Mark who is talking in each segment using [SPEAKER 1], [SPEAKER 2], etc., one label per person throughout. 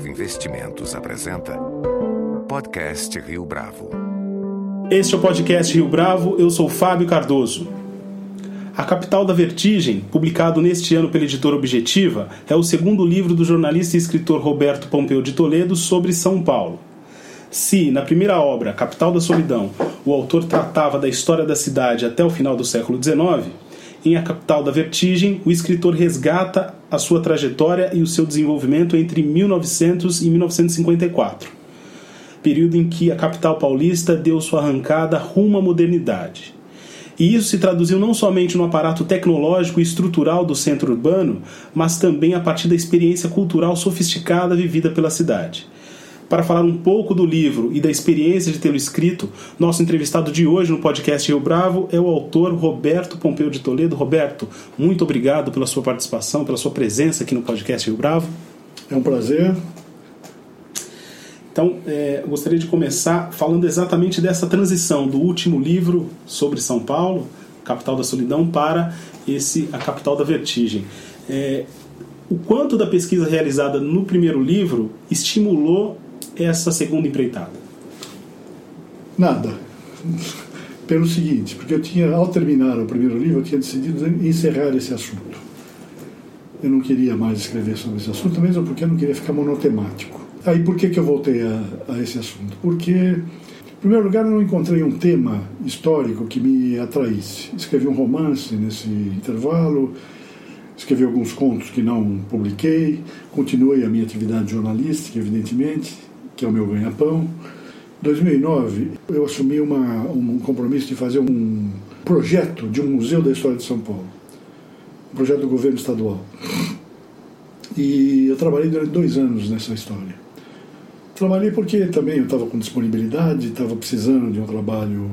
[SPEAKER 1] Bravo Investimentos apresenta Podcast Rio Bravo.
[SPEAKER 2] Este é o podcast Rio Bravo, eu sou Fábio Cardoso. A Capital da Vertigem, publicado neste ano pela editora Objetiva, é o segundo livro do jornalista e escritor Roberto Pompeu de Toledo sobre São Paulo. Se, na primeira obra, Capital da Solidão, o autor tratava da história da cidade até o final do século XIX, em A Capital da Vertigem, o escritor resgata a sua trajetória e o seu desenvolvimento entre 1900 e 1954, período em que a capital paulista deu sua arrancada rumo à modernidade. E isso se traduziu não somente no aparato tecnológico e estrutural do centro urbano, mas também a partir da experiência cultural sofisticada vivida pela cidade. Para falar um pouco do livro e da experiência de tê-lo escrito, nosso entrevistado de hoje no podcast Rio Bravo é o autor Roberto Pompeu de Toledo. Roberto, muito obrigado pela sua participação, pela sua presença aqui no podcast Rio Bravo.
[SPEAKER 3] É um prazer.
[SPEAKER 2] Então, é, gostaria de começar falando exatamente dessa transição do último livro sobre São Paulo, Capital da Solidão, para esse A Capital da Vertigem. É, o quanto da pesquisa realizada no primeiro livro estimulou essa segunda empreitada?
[SPEAKER 3] Nada. Pelo seguinte, porque eu tinha, ao terminar o primeiro livro, eu tinha decidido encerrar esse assunto. Eu não queria mais escrever sobre esse assunto, mesmo porque eu não queria ficar monotemático. Aí por que, que eu voltei a, a esse assunto? Porque, em primeiro lugar, eu não encontrei um tema histórico que me atraísse. Escrevi um romance nesse intervalo, escrevi alguns contos que não publiquei, continuei a minha atividade jornalística, evidentemente, que é o meu ganha-pão. Em 2009, eu assumi uma, um compromisso de fazer um projeto de um museu da história de São Paulo, um projeto do governo estadual. E eu trabalhei durante dois anos nessa história. Trabalhei porque também eu estava com disponibilidade, estava precisando de um trabalho,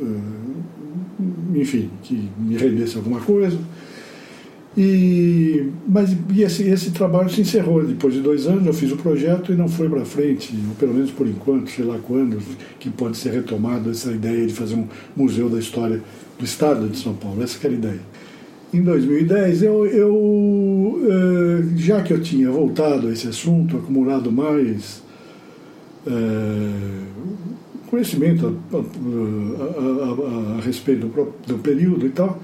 [SPEAKER 3] eh, enfim, que me rendesse alguma coisa. E, mas e esse, esse trabalho se encerrou depois de dois anos. Eu fiz o projeto e não foi para frente, ou pelo menos por enquanto, sei lá quando, que pode ser retomado essa ideia de fazer um museu da história do Estado de São Paulo. Essa era a ideia. Em 2010, eu, eu eh, já que eu tinha voltado a esse assunto, acumulado mais eh, conhecimento a, a, a, a respeito do, do período e tal,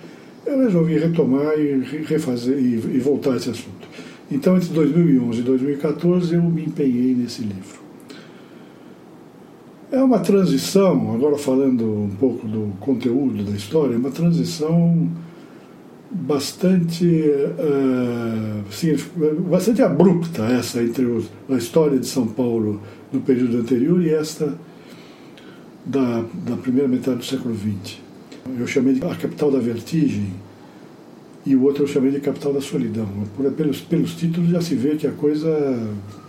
[SPEAKER 3] eu resolvi retomar e refazer e, e voltar a esse assunto. Então, entre 2011 e 2014, eu me empenhei nesse livro. É uma transição, agora falando um pouco do conteúdo da história, é uma transição bastante, uh, bastante abrupta essa entre os, a história de São Paulo no período anterior e esta da, da primeira metade do século XX eu chamei de a capital da vertigem e o outro eu chamei de capital da solidão. Pelos, pelos títulos já se vê que a coisa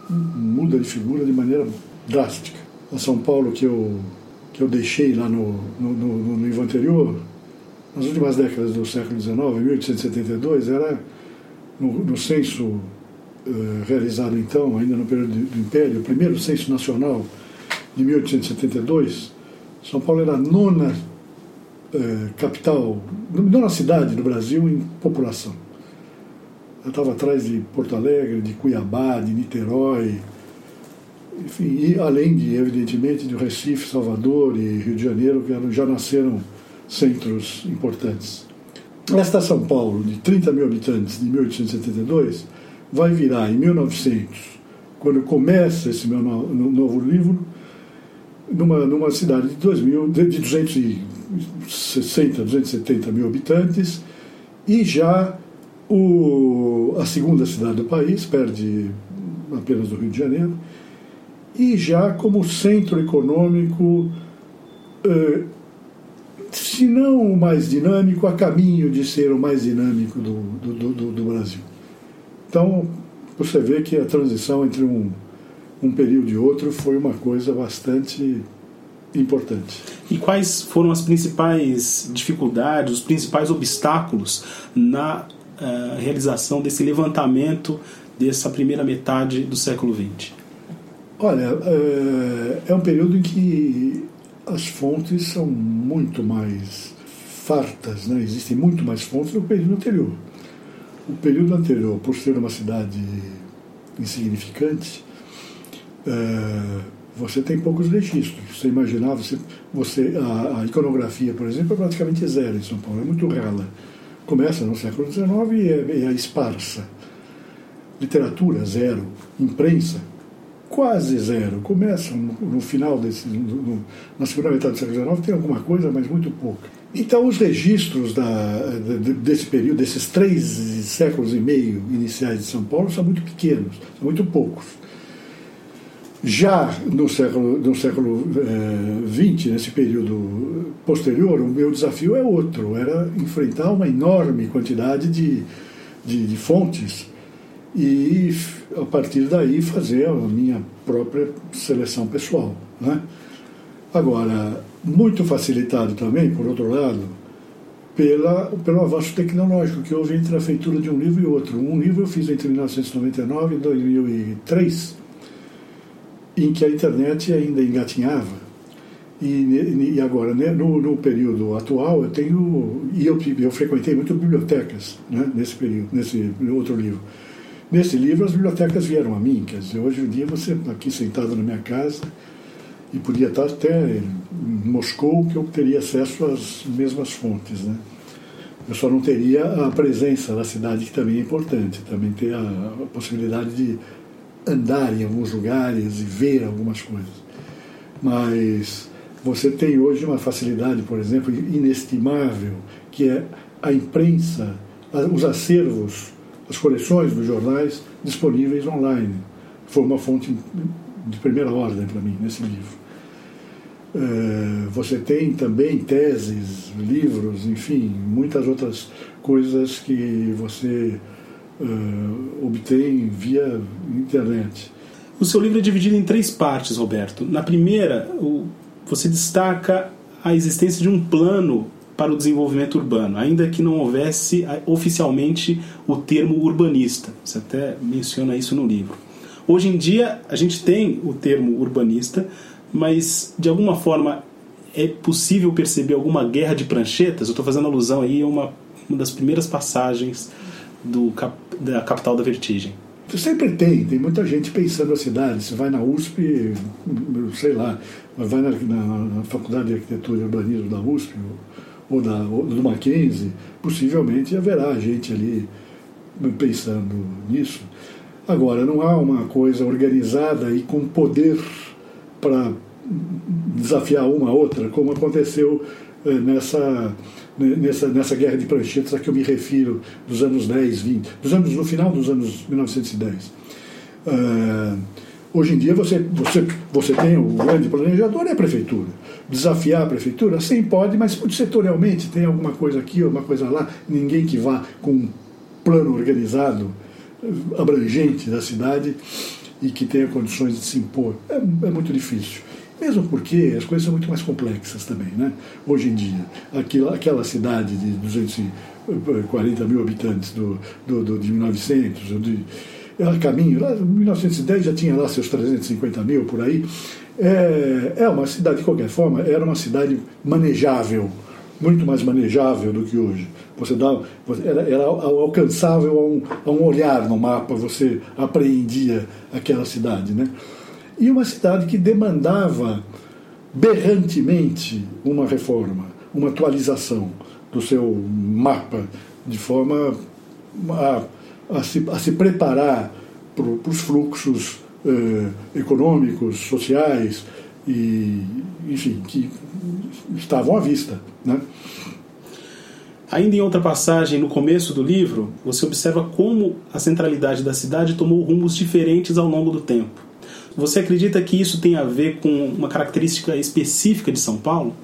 [SPEAKER 3] muda de figura de maneira drástica. A São Paulo que eu, que eu deixei lá no, no, no, no livro anterior, nas últimas décadas do século XIX, 1872, era no, no censo uh, realizado então, ainda no período do Império, o primeiro censo nacional de 1872, São Paulo era a nona é, capital, nona cidade do Brasil em população. Eu estava atrás de Porto Alegre, de Cuiabá, de Niterói, enfim, e além de, evidentemente, de Recife, Salvador e Rio de Janeiro, que já nasceram centros importantes. Esta São Paulo, de 30 mil habitantes, de 1872, vai virar em 1900, quando começa esse meu novo livro, numa, numa cidade de, 2 mil, de 260, 270 mil habitantes, e já o, a segunda cidade do país, perde apenas do Rio de Janeiro, e já como centro econômico, eh, se não o mais dinâmico, a caminho de ser o mais dinâmico do, do, do, do Brasil. Então, você vê que a transição entre um um período e outro foi uma coisa bastante importante.
[SPEAKER 2] E quais foram as principais dificuldades, os principais obstáculos na uh, realização desse levantamento dessa primeira metade do século XX?
[SPEAKER 3] Olha, uh, é um período em que as fontes são muito mais fartas, né? existem muito mais fontes do que o período anterior. O período anterior, por ser uma cidade insignificante, é, você tem poucos registros. Você imaginava, você, você, a, a, iconografia, por exemplo, é praticamente zero em São Paulo, é muito rala. Começa no século XIX e é, é esparsa. Literatura, zero. Imprensa, quase zero. Começa no, no final desse. No, na segunda metade do século XIX tem alguma coisa, mas muito pouca. Então, os registros da, desse período, desses três séculos e meio iniciais de São Paulo, são muito pequenos, são muito poucos. Já no século, no século XX, eh, nesse período posterior, o meu desafio é outro: era enfrentar uma enorme quantidade de, de, de fontes e, a partir daí, fazer a minha própria seleção pessoal. Né? Agora, muito facilitado também, por outro lado, pela, pelo avanço tecnológico que houve entre a feitura de um livro e outro. Um livro eu fiz entre 1999 e 2003 em que a internet ainda engatinhava. E, e agora, né, no, no, período atual, eu tenho. E eu, eu frequentei muito bibliotecas né, nesse período, nesse outro livro. Nesse livro, as bibliotecas vieram a mim. Quer dizer, hoje em dia, você está aqui sentado na minha casa e podia estar até em Moscou, que eu teria acesso às mesmas fontes. Né? Eu só não teria a presença da cidade, que também é importante, também ter a, a possibilidade de andar em alguns lugares e ver algumas coisas. Mas você tem hoje uma facilidade, por exemplo, inestimável, que é a imprensa, os acervos, as coleções dos jornais disponíveis online. Foi uma fonte de primeira ordem para mim nesse livro. É, você tem também teses, livros, enfim, muitas outras coisas que você uh, obtém via internet.
[SPEAKER 2] O seu livro é dividido em três partes, Roberto. Na primeira, você destaca a existência de um plano para o desenvolvimento urbano, ainda que não houvesse oficialmente o termo urbanista. Você até menciona isso no livro. Hoje em dia, a gente tem o termo urbanista, mas de alguma forma é possível perceber alguma guerra de pranchetas? Eu estou fazendo alusão aí a uma, uma das primeiras passagens do, da capital da vertigem?
[SPEAKER 3] Sempre tem, tem muita gente pensando a cidade. Você vai na USP, sei lá, vai na, na, Faculdade de Arquitetura e Urbanismo da USP ou, ou, da, ou do Mackenzie, possivelmente haverá gente ali pensando nisso. Agora, não há uma coisa organizada e com poder para desafiar uma a outra, como aconteceu eh, nessa nessa, nessa guerra de pranchetas a que eu me refiro, dos anos 10, 20, dos anos, no final dos anos 1910. Uh, ah, hoje em dia você, você, você tem o grande planejador é a prefeitura. Desafiar a prefeitura? Sim, pode, mas setorialmente tem alguma coisa aqui, alguma coisa lá, ninguém que vá com um plano organizado, abrangente da cidade e que tenha condições de se impor. É, é muito difícil. Mesmo porque as coisas são muito mais complexas também, né? Hoje em dia, aquela, aquela cidade de 240 mil habitantes do, do, do de 1900, de, a caminho, lá em 1910 já tinha lá seus 350 mil por aí. É, é uma cidade, de qualquer forma, era uma cidade manejável, muito mais manejável do que hoje. Você dá, era, era alcançável a um, a um olhar no mapa, você apreendia aquela cidade, né? E uma cidade que demandava berrantemente uma reforma, uma atualização do seu mapa, de forma a, a, se, a se, preparar para os fluxos eh, econômicos, sociais e, enfim, que estavam à vista. Né?
[SPEAKER 2] Ainda em outra passagem, no começo do livro, você observa como a centralidade da cidade tomou rumos diferentes ao longo do tempo. Você acredita que isso tem a ver com uma característica específica de São Paulo?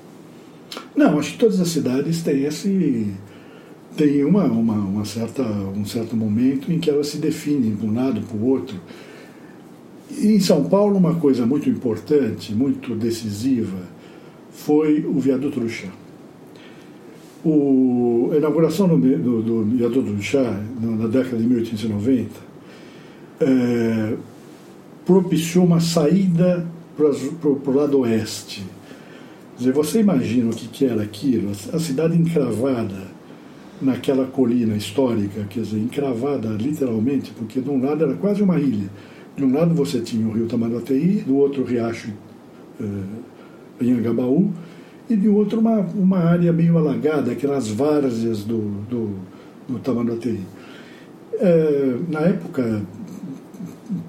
[SPEAKER 3] Não, acho que todas as cidades têm esse tem uma, uma, uma, certa, um certo momento em que elas se definem de um lado para o outro. E em São Paulo, uma coisa muito importante, muito decisiva, foi o viaduto do chá. O, a inauguração do, do, do viaduto do chá, na década de 1890, é, propiciou uma saída para o lado oeste. Quer dizer, você imagina o que, que era aquilo? A cidade encravada naquela colina histórica, quer dizer, encravada literalmente, porque de um lado era quase uma ilha, De um lado você tinha o rio Tamanduateí, do outro o riacho eh, e de outro uma, uma área meio alagada, aquelas várzeas do, do, do Tamanduateí. É, na época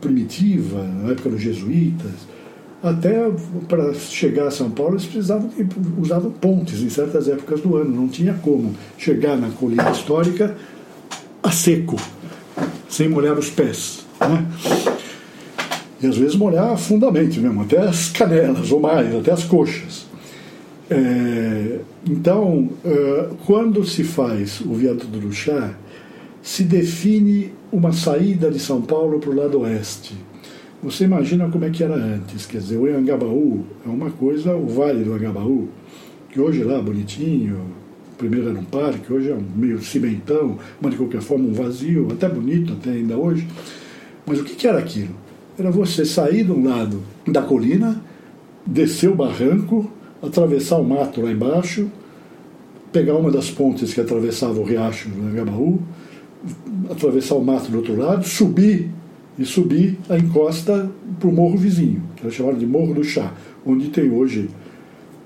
[SPEAKER 3] primitiva, na época dos jesuítas, até para chegar a São Paulo eles precisavam usavam pontes em certas épocas do ano, não tinha como chegar na colina histórica a seco, sem molhar os pés. Né? E às vezes molhar fundamente mesmo, até as canelas ou mais, até as coxas. É, então, quando se faz o viaduto do chá, se define uma saída de São Paulo para o lado oeste. Você imagina como é que era antes, quer dizer, o Anhangabaú é uma coisa, o Vale do Anhangabaú, que hoje é lá bonitinho, primeiro era um parque, hoje é um meio cimentão, mas de qualquer forma um vazio, até bonito até ainda hoje. Mas o que, que era aquilo? Era você sair de um lado da colina, descer o barranco, atravessar o mato lá embaixo, pegar uma das pontes que atravessava o riacho do Anhangabaú, atravessar o mato do outro lado, subir e subir a encosta para o morro vizinho, que era chamado de Morro do Chá, onde tem hoje,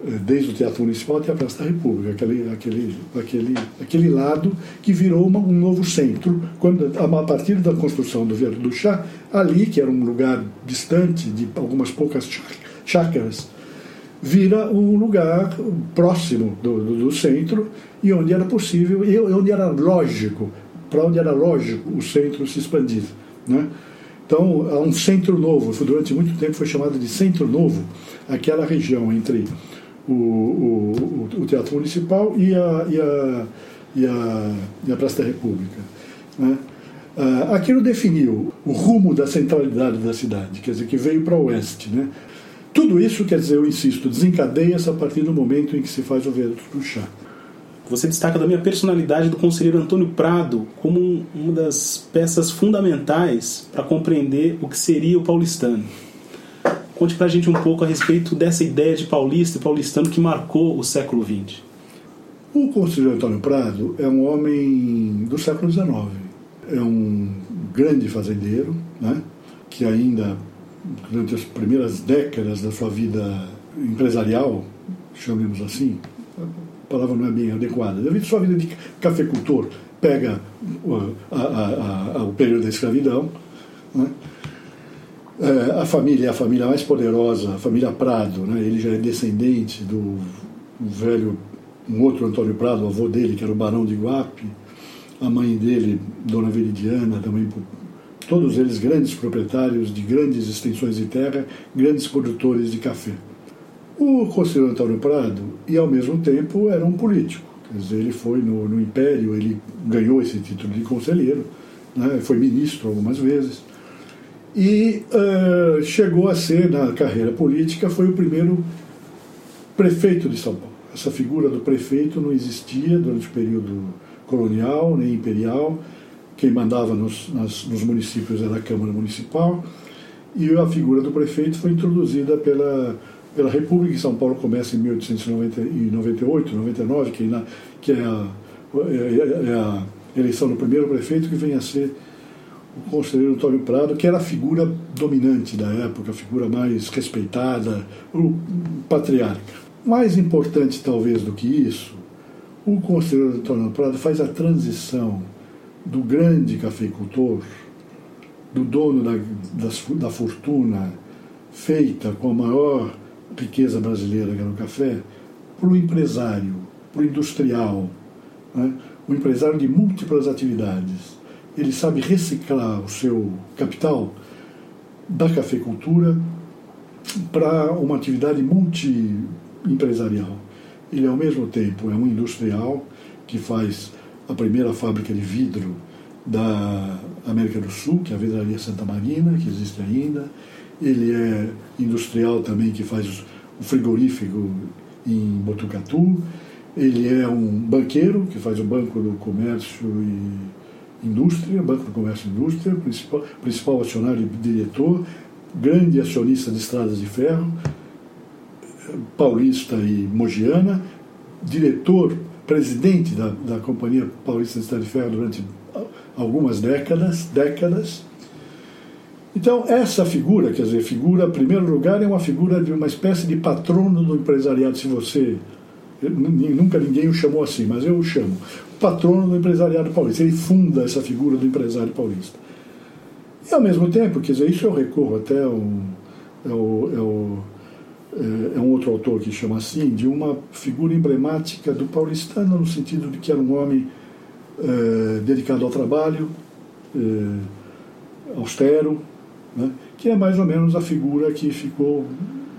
[SPEAKER 3] eh, desde o Teatro Municipal até a Praça da República, aquele, aquele, aquele, aquele lado que virou uma, um novo centro, quando, a partir da construção do Verde do Chá, ali, que era um lugar distante de algumas poucas chácaras, vira um lugar próximo do, do, do centro e onde era possível, e onde era lógico para onde era lógico o centro se expandir. Né? Então, há um centro novo, durante muito tempo foi chamado de Centro Novo, aquela região entre o, o, o Teatro Municipal e a, e a, e a, e a Praça da República. Né? Ah, aquilo definiu o rumo da centralidade da cidade, quer dizer, que veio para o oeste. Né? Tudo isso, quer dizer, eu insisto, desencadeia-se a partir do momento em que se faz o viaduto do chá.
[SPEAKER 2] Você destaca também a personalidade do conselheiro Antônio Prado como uma das peças fundamentais para compreender o que seria o paulistano. Conte para a gente um pouco a respeito dessa ideia de paulista e paulistano que marcou o século XX.
[SPEAKER 3] O conselheiro Antônio Prado é um homem do século XIX. É um grande fazendeiro, né? que ainda, durante as primeiras décadas da sua vida empresarial, chamemos assim, palavra não é bem adequada, devido à sua vida de cafeicultor, pega o, a, a, a, o período da escravidão, né? é, a família é a família mais poderosa, a família Prado, né? ele já é descendente do velho, um outro Antônio Prado, avô dele, que era o Barão de Guape, a mãe dele, Dona Veridiana, também todos eles grandes proprietários de grandes extensões de terra, grandes produtores de café. O conselheiro Antônio Prado, e ao mesmo tempo, era um político. Quer dizer, ele foi no, no Império, ele ganhou esse título de conselheiro, né, foi ministro algumas vezes, e uh, chegou a ser, na carreira política, foi o primeiro prefeito de São Paulo. Essa figura do prefeito não existia durante o período colonial nem imperial. Quem mandava nos, nas, nos municípios era a Câmara Municipal, e a figura do prefeito foi introduzida pela pela República, que São Paulo começa em 1898, 99, que, na, que é, a, é, é a eleição do primeiro prefeito, que vem a ser o conselheiro Antônio Prado, que era a figura dominante da época, a figura mais respeitada, o patriarca. Mais importante, talvez, do que isso, o conselheiro Antônio Prado faz a transição do grande cafeicultor, do dono da, da fortuna feita com a maior riqueza brasileira, que era o café, para o empresário, para o industrial, né? o empresário de múltiplas atividades. Ele sabe reciclar o seu capital da cafeicultura para uma atividade multi-empresarial. Ele, ao mesmo tempo, é um industrial que faz a primeira fábrica de vidro da América do Sul, que é a Vidraria Santa Marina, que existe ainda ele é industrial também, que faz o frigorífico em Botucatu. Ele é um banqueiro, que faz o Banco do Comércio e Indústria, Banco do Comércio e Indústria, principal, principal acionário e diretor, grande acionista de estradas de ferro, paulista e mogiana, diretor, presidente da, da Companhia Paulista de Estradas de Ferro durante algumas décadas, décadas Então, essa figura, quer dizer, figura, em primeiro lugar, é uma figura de uma espécie de patrono do empresariado, se você. Nunca ninguém o chamou assim, mas eu o chamo. Patrono do empresariado paulista. Ele funda essa figura do empresário paulista. E, ao mesmo tempo, quer dizer, isso eu recorro até um, é, o, é um outro autor que chama assim, de uma figura emblemática do paulistano, no sentido de que era um homem é, dedicado ao trabalho, é, austero, né? que é mais ou menos a figura que ficou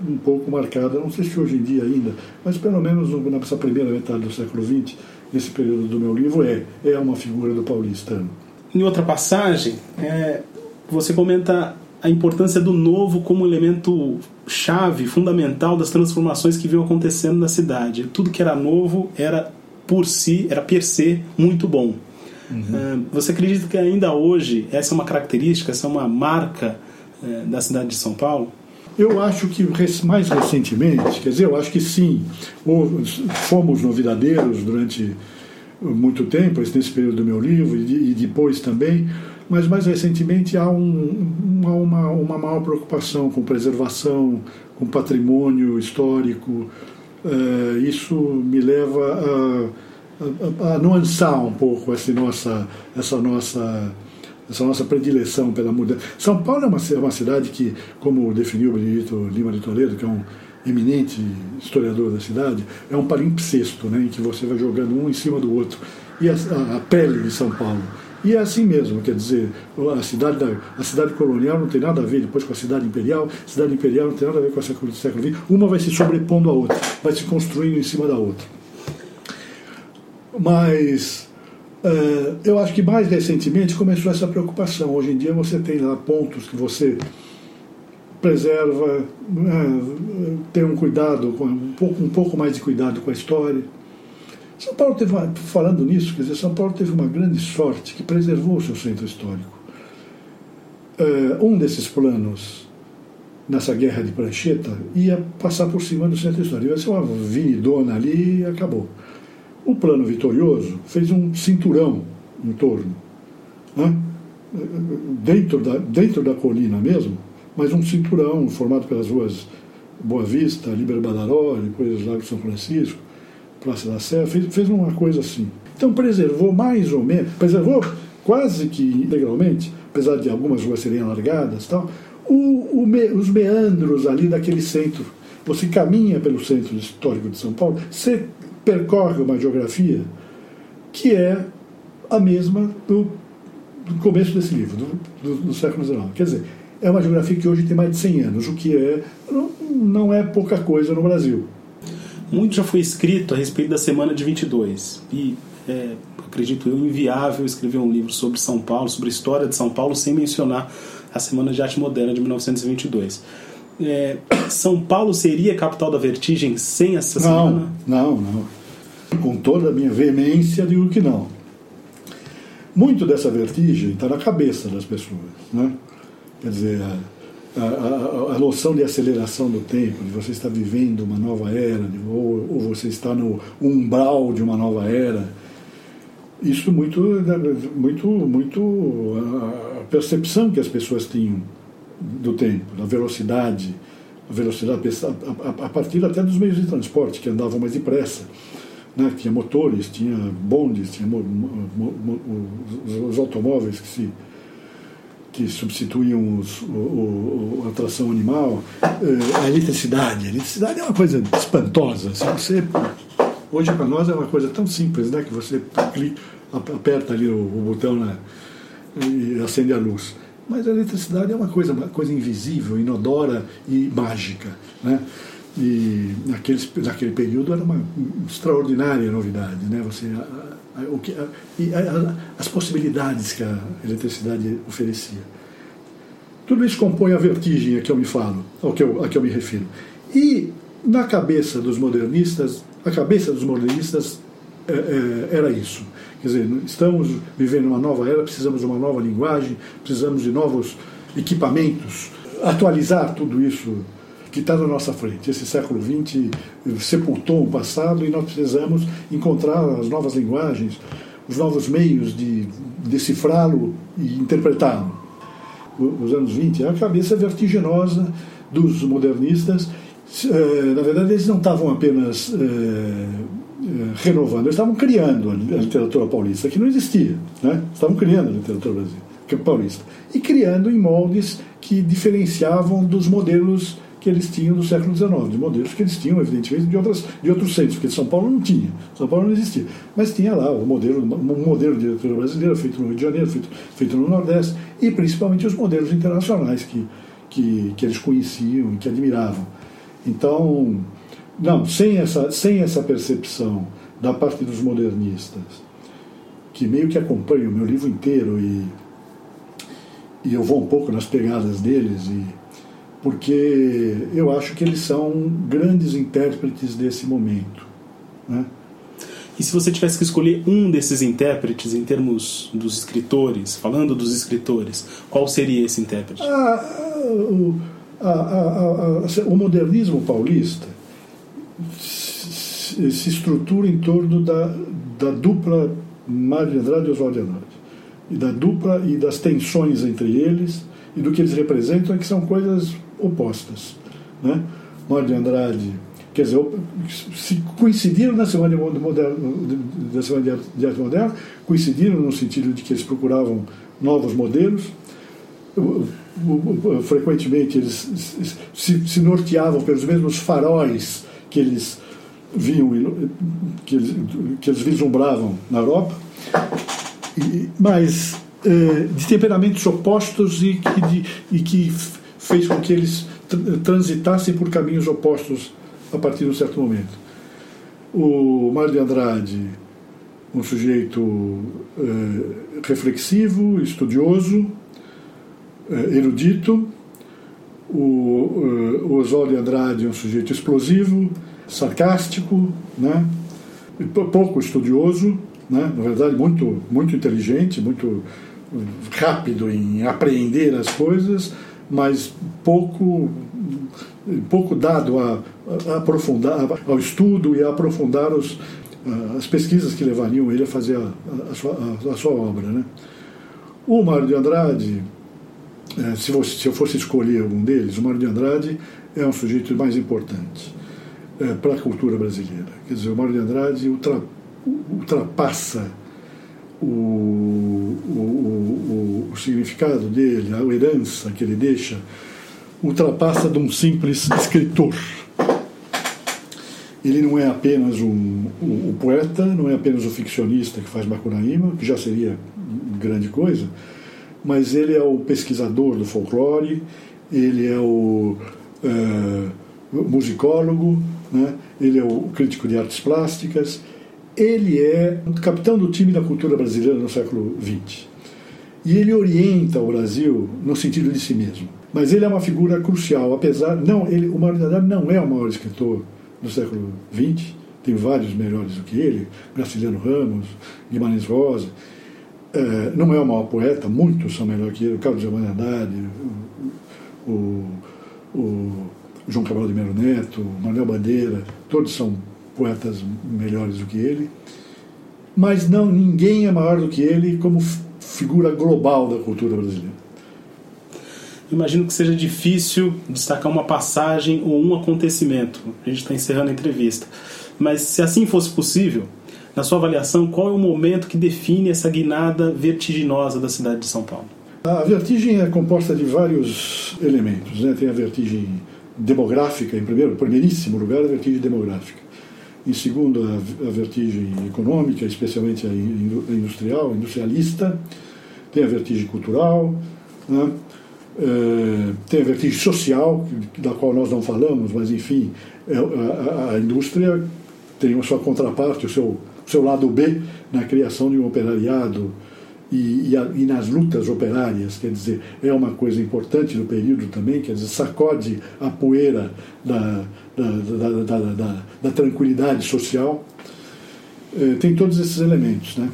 [SPEAKER 3] um pouco marcada, não sei se hoje em dia ainda, mas pelo menos nessa primeira metade do século XX, nesse período do meu livro, é, é uma figura do paulistano.
[SPEAKER 2] Em outra passagem, é, você comenta a importância do novo como elemento chave, fundamental das transformações que vinham acontecendo na cidade. Tudo que era novo era por si, era per se muito bom. Uhum. É, você acredita que ainda hoje essa é uma característica, essa é uma marca é, da cidade de São Paulo?
[SPEAKER 3] Eu acho que mais recentemente, quer dizer, eu acho que sim, fomos novidadeiros durante muito tempo, nesse período do meu livro e depois também, mas mais recentemente há um, uma, uma maior preocupação com preservação, com patrimônio histórico. É, isso me leva a, a, a nuançar um pouco essa nossa, essa nossa essa nossa predileção pela mudança. São Paulo é uma, é uma cidade que, como definiu o Benedito Lima de Toledo, que é um eminente historiador da cidade, é um palimpsesto, né, em que você vai jogando um em cima do outro. E a, a, a pele de São Paulo e é assim mesmo, quer dizer, a cidade, da, a cidade colonial não tem nada a ver depois com a cidade imperial, a cidade imperial não tem nada a ver com a século XX, uma vai se sobrepondo à outra, vai se construindo em cima da outra. Mas uh, eu acho que mais recentemente começou essa preocupação. Hoje em dia você tem lá pontos que você preserva, uh, tem um cuidado, um pouco, um pouco mais de cuidado com a história são Paulo teve uma, falando nisso, quer dizer, São Paulo teve uma grande sorte que preservou o seu centro histórico. Uh, um desses planos nessa guerra de prancheta ia passar por cima do centro histórico. Ia ser uma vinidona ali e acabou. O plano vitorioso fez um cinturão em torno, né? dentro, da, dentro da colina mesmo, mas um cinturão formado pelas ruas Boa Vista, Liber Badaró, depois Lago São Francisco, Praça da Sé, fez, fez uma coisa assim. Então preservou mais ou menos, preservou quase que integralmente, apesar de algumas ruas serem alargadas tal, o, o me, os meandros ali daquele centro. Você caminha pelo centro histórico de São Paulo, você percorre uma geografia que é a mesma do, do começo desse livro, do, do, do século XIX. Quer dizer, é uma geografia que hoje tem mais de 100 anos, o que é, não, não é pouca coisa no Brasil.
[SPEAKER 2] Muito já foi escrito a respeito da semana de 22 e é, acredito eu inviável escrever um livro sobre São Paulo, sobre a história de São Paulo sem mencionar a Semana de Arte Moderna de 1922. É, São Paulo seria a capital da vertigem sem essa
[SPEAKER 3] não,
[SPEAKER 2] semana?
[SPEAKER 3] Não, não. Com toda a minha veemência, digo que não. Muito dessa vertigem está na cabeça das pessoas. Né? Quer dizer, a, a, a, noção de aceleração do tempo, de você estar vivendo uma nova era, de, ou, ou, você está no umbral de uma nova era. Isso muito, muito, muito a percepção que as pessoas tinham do tempo, da velocidade, a velocidade a, a partir até dos meios de transporte que andavam mais depressa. Né? Tinha motores, tinha bondes, tinha mo, mo, mo, os, os automóveis que se que substituíam os, o, o, a tração animal, eh, a eletricidade. A eletricidade é uma coisa espantosa. Se você, hoje para nós é uma coisa tão simples, né, que você clica, aperta ali o, o botão né, e acende a luz. Mas a eletricidade é uma coisa, uma coisa invisível, inodora e mágica. Né? E naqueles, naquele período era uma extraordinária novidade. Né? Você, o que, e as possibilidades que a eletricidade oferecia. Tudo isso compõe a vertigem a que eu me falo, ao que eu, a que eu me refiro. E na cabeça dos modernistas, a cabeça dos modernistas é, é, era isso. Quer dizer, estamos vivendo uma nova era, precisamos de uma nova linguagem, precisamos de novos equipamentos, atualizar tudo isso que está na nossa frente. Esse século XX sepultou o passado e nós precisamos encontrar as novas linguagens, os novos meios de decifrá-lo e interpretá-lo. os anos 20, é a cabeça vertiginosa dos modernistas. Eh, na verdade, eles não estavam apenas eh, renovando, eles estavam criando a literatura paulista, que não existia. Né? Estavam criando a literatura brasileira, paulista. E criando em moldes que diferenciavam dos modelos que eles tinham do século XIX, de modelos que eles tinham, evidentemente, de, outras, de outros centros, porque São Paulo não tinha, São Paulo não existia. Mas tinha lá o modelo, um modelo de literatura brasileira feito no Rio de Janeiro, feito, feito no Nordeste, e principalmente os modelos internacionais que, que, que eles conheciam e que admiravam. Então, não, sem essa, sem essa percepção da parte dos modernistas, que meio que acompanham o meu livro inteiro e, e eu vou um pouco nas pegadas deles e porque eu acho que eles são grandes intérpretes desse momento. Né?
[SPEAKER 2] E se você tivesse que escolher um desses intérpretes em termos dos escritores, falando dos escritores, qual seria esse intérprete?
[SPEAKER 3] Ah, o, a, a, a, o modernismo paulista se, estrutura em torno da, da dupla Mário Andrade e Oswaldo Andrade. E da dupla e das tensões entre eles e do que eles representam, é que são coisas opostas. Né? Mário de Andrade, quer dizer, se coincidiram na Semana de, moderno, da Semana de Arte Moderna, coincidiram no sentido de que eles procuravam novos modelos, frequentemente eles se, se norteavam pelos mesmos faróis que eles viam, que eles, que eles vislumbravam na Europa, mas eh, de temperamentos opostos e que, de, e que fez com que eles transitassem por caminhos opostos a partir de um certo momento. O Mário de Andrade, um sujeito eh, reflexivo, estudioso, eh, erudito. O, o de Andrade, um sujeito explosivo, sarcástico, né? pouco estudioso, né? na verdade, muito, muito inteligente, muito rápido em apreender as coisas mas pouco pouco dado a, a aprofundar ao estudo e a aprofundar os, as pesquisas que levariam ele a fazer a, a, sua, a sua, obra. Né? O Mário de Andrade, é, se, você, se, eu fosse escolher algum deles, o Mário de Andrade é um sujeito mais importante é, para a cultura brasileira. Quer dizer, o Mário de Andrade ultra, ultrapassa o, o, o, o, significado dele, a herança que ele deixa, ultrapassa de um simples escritor. Ele não é apenas um, o, poeta, não é apenas o ficcionista que faz Macunaíma, que já seria grande coisa, mas ele é o pesquisador do folclore, ele é o é, musicólogo, né? ele é o crítico de artes plásticas, ele é capitão do time da cultura brasileira no século XX. E ele orienta o Brasil no sentido de si mesmo. Mas ele é uma figura crucial, apesar. Não, ele, o Mário Nadal não é o maior escritor do século XX, tem vários melhores do que ele, Graciliano Ramos, Guimarães Rosa. É, não é o maior poeta, muitos são melhores que ele, o Carlos Giovanni Haddad, o, o, o João Cabral de Melo Neto, Manuel Bandeira, todos são poetas melhores do que ele, mas não ninguém é maior do que ele como figura global da cultura brasileira.
[SPEAKER 2] Imagino que seja difícil destacar uma passagem ou um acontecimento. A gente está encerrando a entrevista. Mas se assim fosse possível, na sua avaliação, qual é o momento que define essa guinada vertiginosa da cidade de São Paulo?
[SPEAKER 3] A vertigem é composta de vários elementos. Né? Tem a vertigem demográfica, em primeiro, primeiríssimo lugar, a vertigem demográfica em segundo, a, a vertigem econômica, especialmente a industrial, industrialista, tem a vertigem cultural, né? é, tem a vertigem social, da qual nós não falamos, mas enfim, é, a, a, indústria tem a sua contraparte, o seu, seu lado B na criação de um operariado e, e, e, nas lutas operárias, quer dizer, é uma coisa importante no período também, quer dizer, sacode a poeira da, da, da, da, da tranquilidade social. É, tem todos esses elementos. Né?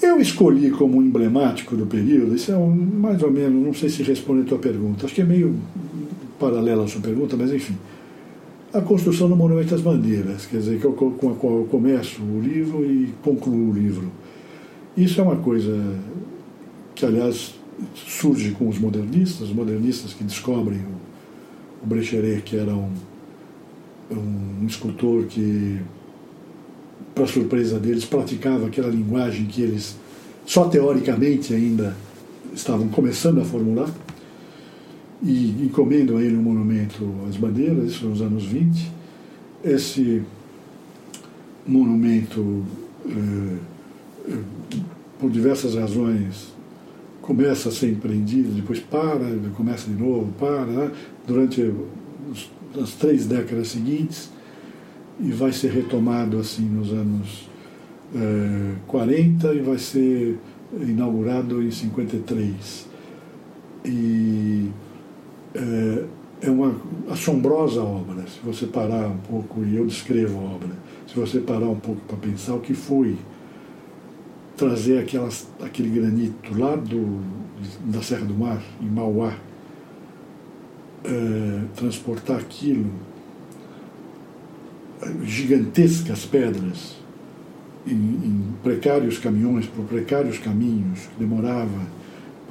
[SPEAKER 3] Eu escolhi como emblemático do período, isso é um, mais ou menos, não sei se responde a tua pergunta, acho que é meio paralela a sua pergunta, mas enfim. A construção do Monumento das Bandeiras, quer dizer, que eu, com a qual eu começo o livro e concluo o livro. Isso é uma coisa que, aliás, surge com os modernistas, os modernistas que descobrem o, o Brecheret, que era um, um escultor que, para surpresa deles, praticava aquela linguagem que eles só teoricamente ainda estavam começando a formular, e encomendam a ele um monumento às bandeiras, isso nos anos 20. Esse monumento, eh, eh, por diversas razões, começa a ser empreendido, depois para, começa de novo, para, né? durante as três décadas seguintes, e vai ser retomado assim nos anos eh, 40 e vai ser inaugurado em 53. E é, é uma assombrosa obra, se você parar um pouco, e eu descrevo a obra, se você parar um pouco para pensar o que foi trazer aquelas, aquele granito lá do, da Serra do Mar, em Mauá, é, transportar aquilo, gigantescas pedras, em, em precários caminhões, por precários caminhos, demorava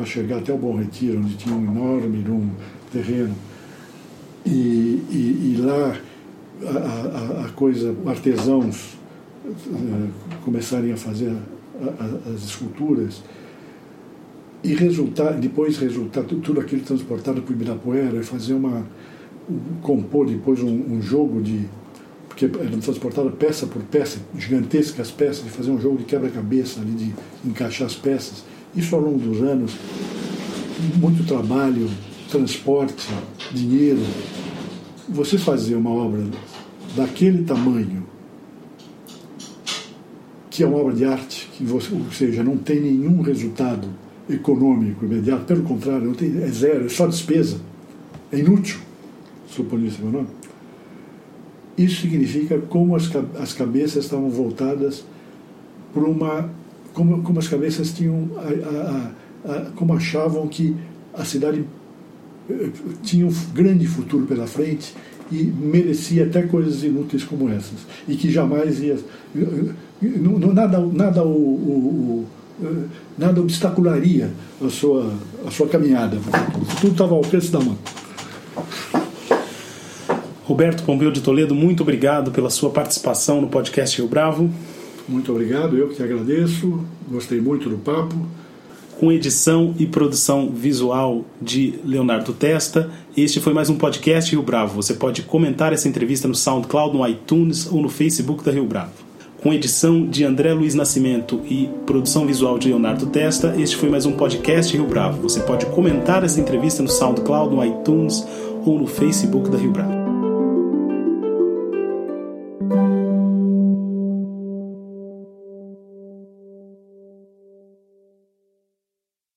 [SPEAKER 3] para chegar até o Bom Retiro, onde tinha um enorme um terreno. E, e, e lá a, a, a, coisa, artesãos uh, começarem a fazer a, as esculturas e resultar, depois resultar tudo aquilo transportado para o Ibirapuera e fazer uma compor depois um, um jogo de porque era transportado peça por peça, gigantescas peças, de fazer um jogo de quebra-cabeça ali, de encaixar as peças. Isso ao longo dos anos, muito trabalho, transporte, dinheiro. Você fazer uma obra daquele tamanho, que é uma obra de arte, que você, ou seja, não tem nenhum resultado econômico imediato, pelo contrário, tem, é zero, é só despesa, é inútil, suponho meu nome. Isso significa como as, as cabeças estavam voltadas para uma. Como, como as cabeças tinham. A, a, a, como achavam que a cidade eh, tinha um grande futuro pela frente e merecia até coisas inúteis como essas. E que jamais ia. Nada, nada, o, o, o nada obstacularia a sua, a sua caminhada. Tudo estava ao alcance da mão.
[SPEAKER 2] Roberto Pompeu de Toledo, muito obrigado pela sua participação no podcast Rio Bravo.
[SPEAKER 3] Muito obrigado, eu que agradeço. Gostei muito do papo.
[SPEAKER 2] Com edição e produção visual de Leonardo Testa, este foi mais um podcast Rio Bravo. Você pode comentar essa entrevista no SoundCloud, no iTunes ou no Facebook da Rio Bravo. Com edição de André Luiz Nascimento e produção visual de Leonardo Testa, este foi mais um podcast Rio Bravo. Você pode comentar essa entrevista no SoundCloud, no iTunes ou no Facebook da Rio Bravo.